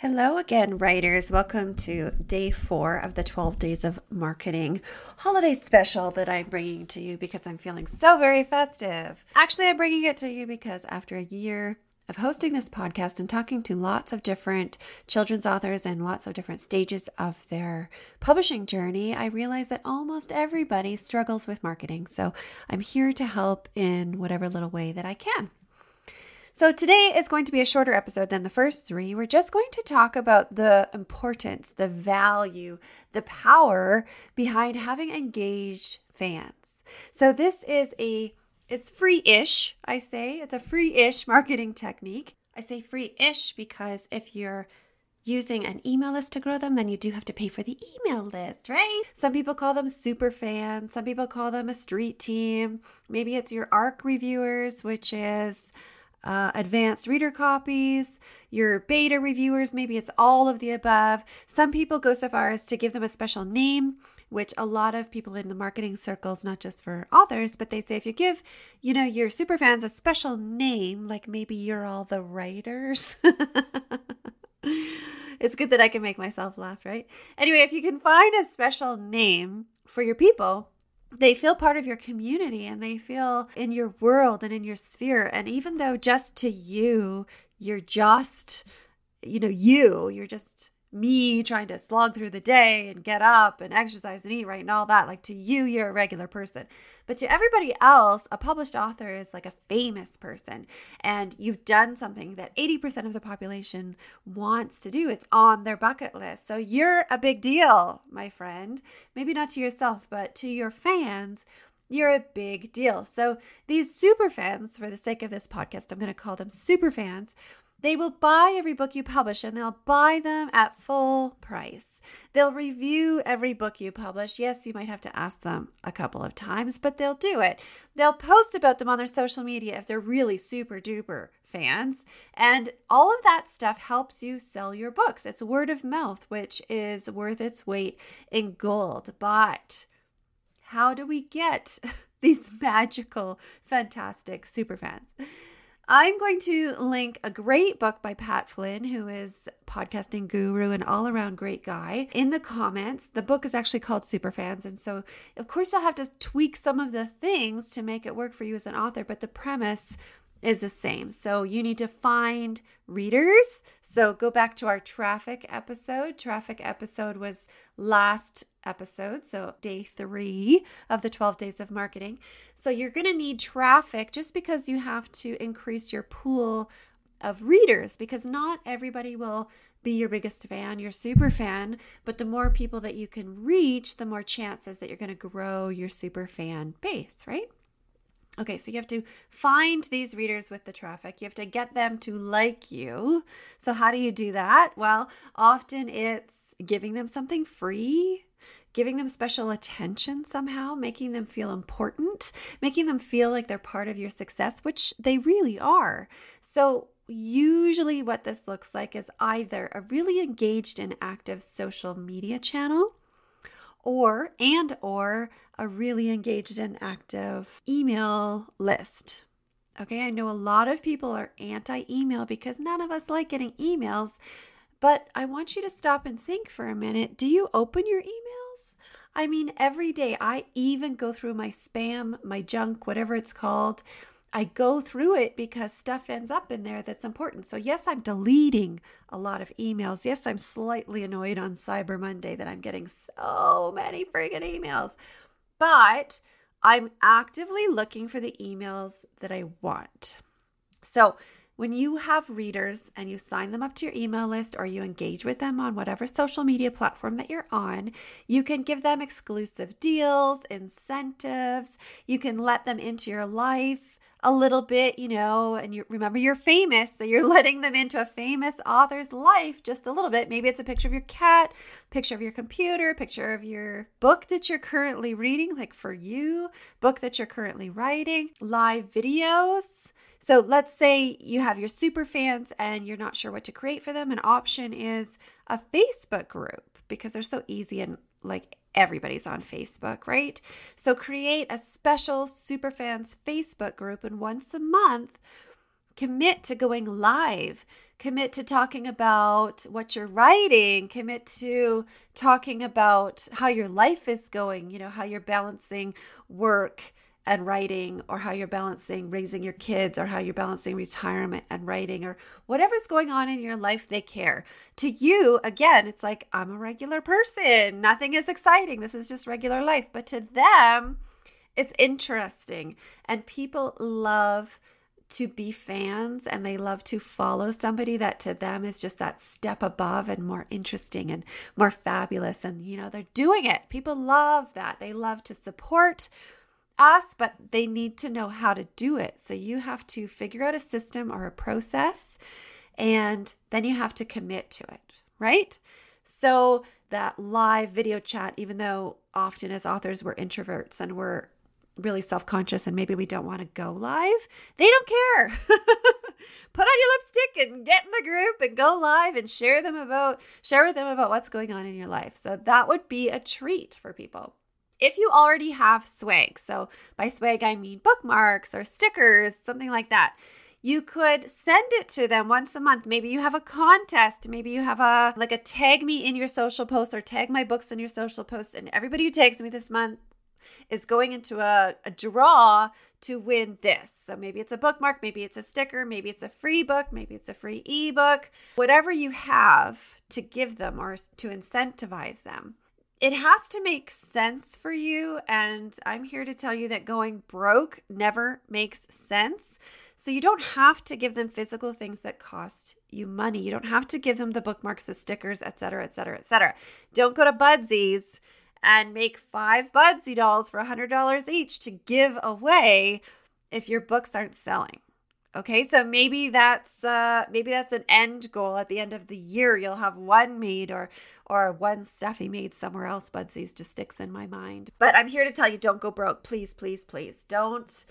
Hello again, writers. Welcome to day four of the 12 Days of Marketing holiday special that I'm bringing to you because I'm feeling so very festive. Actually, I'm bringing it to you because after a year of hosting this podcast and talking to lots of different children's authors and lots of different stages of their publishing journey, I realized that almost everybody struggles with marketing. So I'm here to help in whatever little way that I can. So, today is going to be a shorter episode than the first three. We're just going to talk about the importance, the value, the power behind having engaged fans. So, this is a it's free-ish, I say. It's a free-ish marketing technique. I say free-ish because if you're using an email list to grow them, then you do have to pay for the email list, right? Some people call them super fans, some people call them a street team. Maybe it's your ARC reviewers, which is uh, advanced reader copies, your beta reviewers, maybe it's all of the above. Some people go so far as to give them a special name, which a lot of people in the marketing circles, not just for authors, but they say if you give, you know, your super fans a special name, like maybe you're all the writers. it's good that I can make myself laugh, right? Anyway, if you can find a special name for your people, they feel part of your community and they feel in your world and in your sphere. And even though just to you, you're just, you know, you, you're just me trying to slog through the day and get up and exercise and eat right and all that. Like to you, you're a regular person. But to everybody else, a published author is like a famous person. And you've done something that 80% of the population wants to do. It's on their bucket list. So you're a big deal, my friend. Maybe not to yourself, but to your fans you're a big deal. So, these super fans, for the sake of this podcast, I'm going to call them super fans, they will buy every book you publish and they'll buy them at full price. They'll review every book you publish. Yes, you might have to ask them a couple of times, but they'll do it. They'll post about them on their social media if they're really super duper fans. And all of that stuff helps you sell your books. It's word of mouth, which is worth its weight in gold. But how do we get these magical, fantastic super fans? I'm going to link a great book by Pat Flynn, who is podcasting guru and all around great guy, in the comments. The book is actually called Superfans. And so, of course, you'll have to tweak some of the things to make it work for you as an author, but the premise is the same. So you need to find readers. So go back to our traffic episode. Traffic episode was last episode, so day three of the 12 days of marketing. So you're going to need traffic just because you have to increase your pool of readers because not everybody will be your biggest fan, your super fan, but the more people that you can reach, the more chances that you're going to grow your super fan base, right? Okay, so you have to find these readers with the traffic. You have to get them to like you. So, how do you do that? Well, often it's giving them something free, giving them special attention somehow, making them feel important, making them feel like they're part of your success, which they really are. So, usually, what this looks like is either a really engaged and active social media channel or and or a really engaged and active email list. Okay, I know a lot of people are anti-email because none of us like getting emails, but I want you to stop and think for a minute. Do you open your emails? I mean, every day I even go through my spam, my junk, whatever it's called, I go through it because stuff ends up in there that's important. So, yes, I'm deleting a lot of emails. Yes, I'm slightly annoyed on Cyber Monday that I'm getting so many friggin' emails, but I'm actively looking for the emails that I want. So, when you have readers and you sign them up to your email list or you engage with them on whatever social media platform that you're on, you can give them exclusive deals, incentives, you can let them into your life a little bit, you know, and you remember you're famous, so you're letting them into a famous author's life just a little bit. Maybe it's a picture of your cat, picture of your computer, picture of your book that you're currently reading, like for you, book that you're currently writing, live videos. So let's say you have your super fans and you're not sure what to create for them. An option is a Facebook group because they're so easy and like everybody's on Facebook, right? So create a special Superfans Facebook group and once a month commit to going live. commit to talking about what you're writing, commit to talking about how your life is going, you know, how you're balancing work and writing, or how you're balancing raising your kids, or how you're balancing retirement and writing, or whatever's going on in your life, they care. To you, again, it's like, I'm a regular person. Nothing is exciting. This is just regular life. But to them, it's interesting. And people love to be fans and they love to follow somebody that to them is just that step above and more interesting and more fabulous. And, you know, they're doing it. People love that. They love to support us, but they need to know how to do it. So you have to figure out a system or a process, and then you have to commit to it, right? So that live video chat, even though often as authors we're introverts and we're really self conscious and maybe we don't want to go live, they don't care. Put on your lipstick and get in the group and go live and share them about share with them about what's going on in your life. So that would be a treat for people if you already have swag, so by swag I mean bookmarks or stickers, something like that, you could send it to them once a month. Maybe you have a contest, maybe you have a like a tag me in your social post or tag my books in your social post. And everybody who tags me this month is going into a, a draw to win this. So maybe it's a bookmark, maybe it's a sticker, maybe it's a free book, maybe it's a free ebook, whatever you have to give them or to incentivize them it has to make sense for you. And I'm here to tell you that going broke never makes sense. So you don't have to give them physical things that cost you money. You don't have to give them the bookmarks, the stickers, etc., etc., etc. Don't go to Budsies and make five Budsy dolls for $100 each to give away if your books aren't selling. Okay, so maybe that's uh maybe that's an end goal at the end of the year. You'll have one made or or one stuffy made somewhere else. Budsies just sticks in my mind. But I'm here to tell you don't go broke. Please, please, please. Don't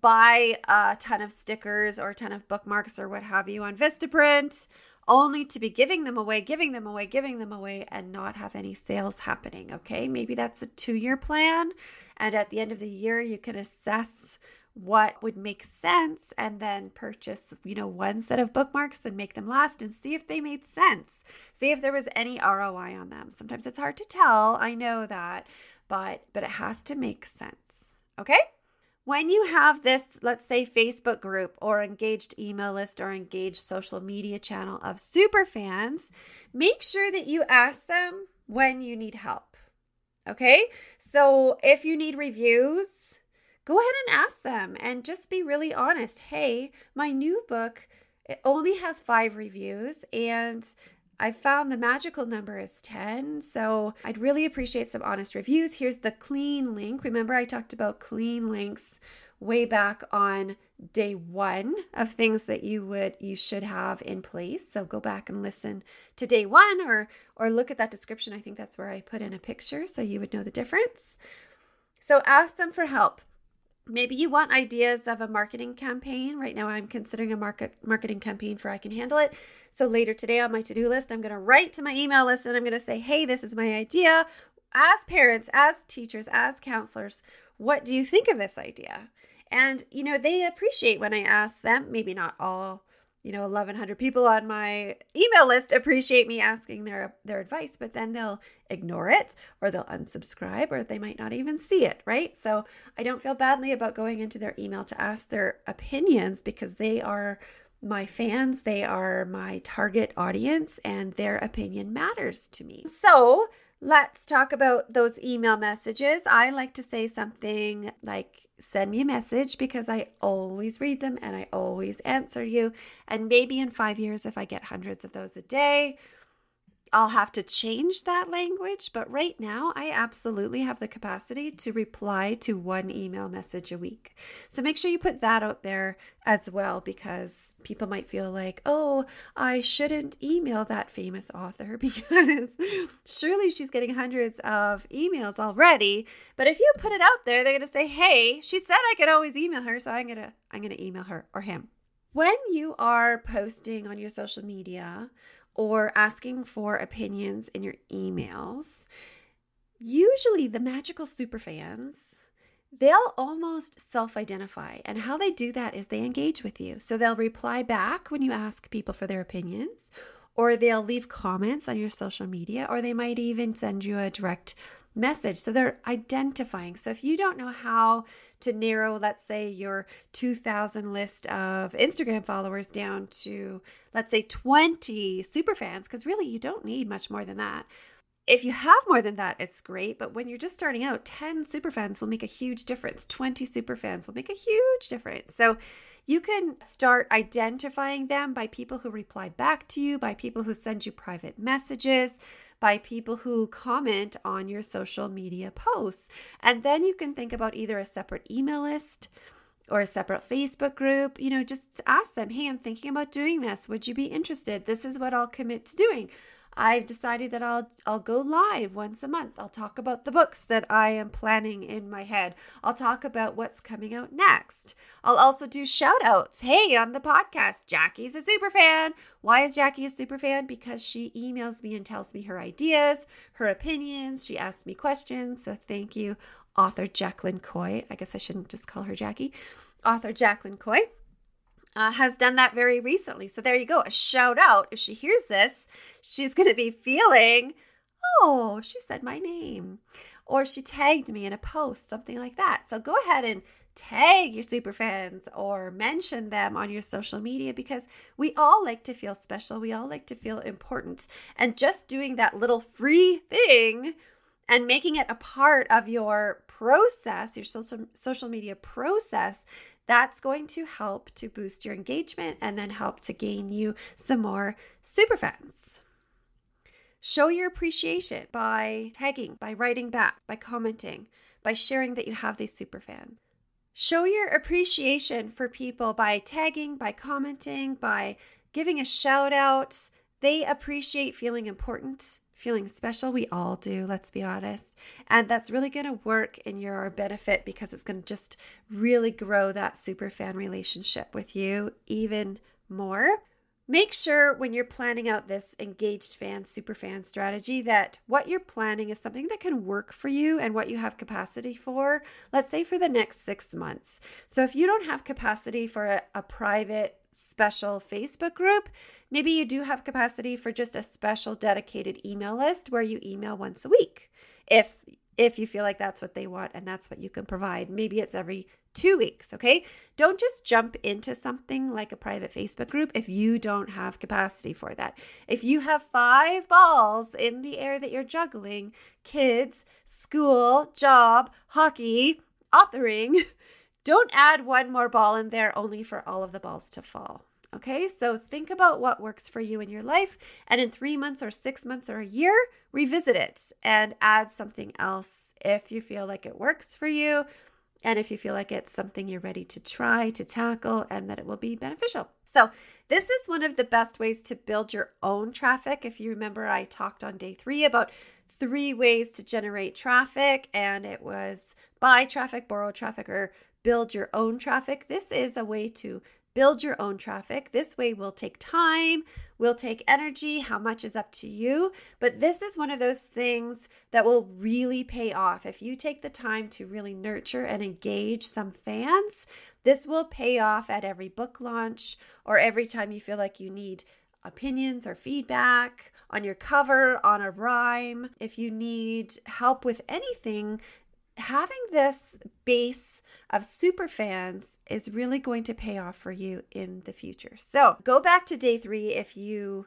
buy a ton of stickers or a ton of bookmarks or what have you on Vistaprint only to be giving them away, giving them away, giving them away, and not have any sales happening. Okay, maybe that's a two year plan. And at the end of the year, you can assess what would make sense and then purchase, you know, one set of bookmarks and make them last and see if they made sense. See if there was any ROI on them. Sometimes it's hard to tell, I know that, but but it has to make sense. Okay? When you have this, let's say Facebook group or engaged email list or engaged social media channel of super fans, make sure that you ask them when you need help. Okay? So if you need reviews, go ahead and ask them and just be really honest. Hey, my new book it only has 5 reviews and I found the magical number is 10. So I'd really appreciate some honest reviews. Here's the clean link. Remember, I talked about clean links way back on day one of things that you would you should have in place so go back and listen to day one or or look at that description i think that's where i put in a picture so you would know the difference so ask them for help Maybe you want ideas of a marketing campaign. Right now, I'm considering a market marketing campaign for I Can Handle It. So later today on my to do list, I'm going to write to my email list and I'm going to say, hey, this is my idea. As parents, as teachers, as counselors, what do you think of this idea? And, you know, they appreciate when I ask them, maybe not all you know 1100 people on my email list appreciate me asking their their advice but then they'll ignore it or they'll unsubscribe or they might not even see it right? So i don't feel badly about going into their email to ask their opinions because they are my fans they are my target audience and their opinion matters to me. So Let's talk about those email messages. I like to say something like, send me a message because I always read them and I always answer you. And maybe in five years, if I get hundreds of those a day, I'll have to change that language, but right now I absolutely have the capacity to reply to one email message a week. So make sure you put that out there as well because people might feel like, oh, I shouldn't email that famous author because surely she's getting hundreds of emails already. But if you put it out there, they're going to say, hey, she said I could always email her, so I'm going to I'm going to email her or him. When you are posting on your social media, or asking for opinions in your emails, usually the magical super fans they'll almost self identify. And how they do that is they engage with you. So they'll reply back when you ask people for their opinions, or they'll leave comments on your social media, or they might even send you a direct message. So they're identifying. So if you don't know how to narrow, let's say, your 2000 list of Instagram followers down to, let's say, 20 super fans, because really you don't need much more than that. If you have more than that, it's great. But when you're just starting out, 10 super fans will make a huge difference. 20 super fans will make a huge difference. So you can start identifying them by people who reply back to you, by people who send you private messages, by people who comment on your social media posts. And then you can think about either a separate email list or a separate Facebook group. You know, just ask them, hey, I'm thinking about doing this. Would you be interested? This is what I'll commit to doing. I've decided that I'll I'll go live once a month. I'll talk about the books that I am planning in my head. I'll talk about what's coming out next. I'll also do shout outs. Hey, on the podcast, Jackie's a super fan. Why is Jackie a super fan? Because she emails me and tells me her ideas, her opinions. She asks me questions. So thank you, author Jacqueline Coy. I guess I shouldn't just call her Jackie. Author Jacqueline Coy uh, has done that very recently. So there you go. A shout out. If she hears this, she's going to be feeling, oh, she said my name. Or she tagged me in a post, something like that. So go ahead and tag your super fans or mention them on your social media because we all like to feel special. We all like to feel important. And just doing that little free thing and making it a part of your process, your social social media process, that's going to help to boost your engagement and then help to gain you some more super fans. Show your appreciation by tagging, by writing back, by commenting, by sharing that you have these super fans. Show your appreciation for people by tagging, by commenting, by giving a shout out. They appreciate feeling important feeling special. We all do, let's be honest. And that's really going to work in your benefit because it's going to just really grow that super fan relationship with you even more. Make sure when you're planning out this engaged fan, super fan strategy that what you're planning is something that can work for you and what you have capacity for, let's say for the next six months. So if you don't have capacity for a, a private special Facebook group. Maybe you do have capacity for just a special dedicated email list where you email once a week. If if you feel like that's what they want and that's what you can provide. Maybe it's every 2 weeks, okay? Don't just jump into something like a private Facebook group if you don't have capacity for that. If you have 5 balls in the air that you're juggling, kids, school, job, hockey, authoring, Don't add one more ball in there only for all of the balls to fall. Okay, so think about what works for you in your life, and in three months or six months or a year, revisit it and add something else if you feel like it works for you and if you feel like it's something you're ready to try to tackle and that it will be beneficial. So, this is one of the best ways to build your own traffic. If you remember, I talked on day three about three ways to generate traffic, and it was buy traffic, borrow traffic, or build your own traffic. This is a way to build your own traffic. This way will take time, will take energy. How much is up to you? But this is one of those things that will really pay off. If you take the time to really nurture and engage some fans, this will pay off at every book launch or every time you feel like you need opinions or feedback on your cover, on a rhyme. If you need help with anything, having this base of super fans is really going to pay off for you in the future. So go back to day three if you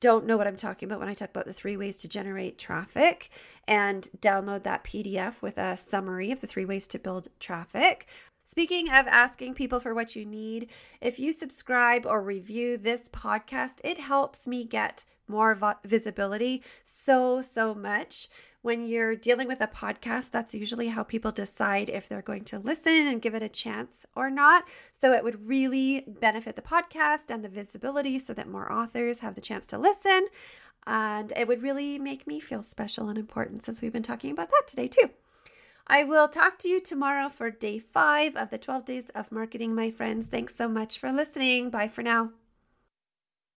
don't know what I'm talking about when I talk about the three ways to generate traffic and download that PDF with a summary of the three ways to build traffic. Speaking of asking people for what you need, if you subscribe or review this podcast, it helps me get more visibility so, so much when you're dealing with a podcast, that's usually how people decide if they're going to listen and give it a chance or not. So it would really benefit the podcast and the visibility so that more authors have the chance to listen. And it would really make me feel special and important since we've been talking about that today, too. I will talk to you tomorrow for day five of the 12 days of marketing, my friends. Thanks so much for listening. Bye for now.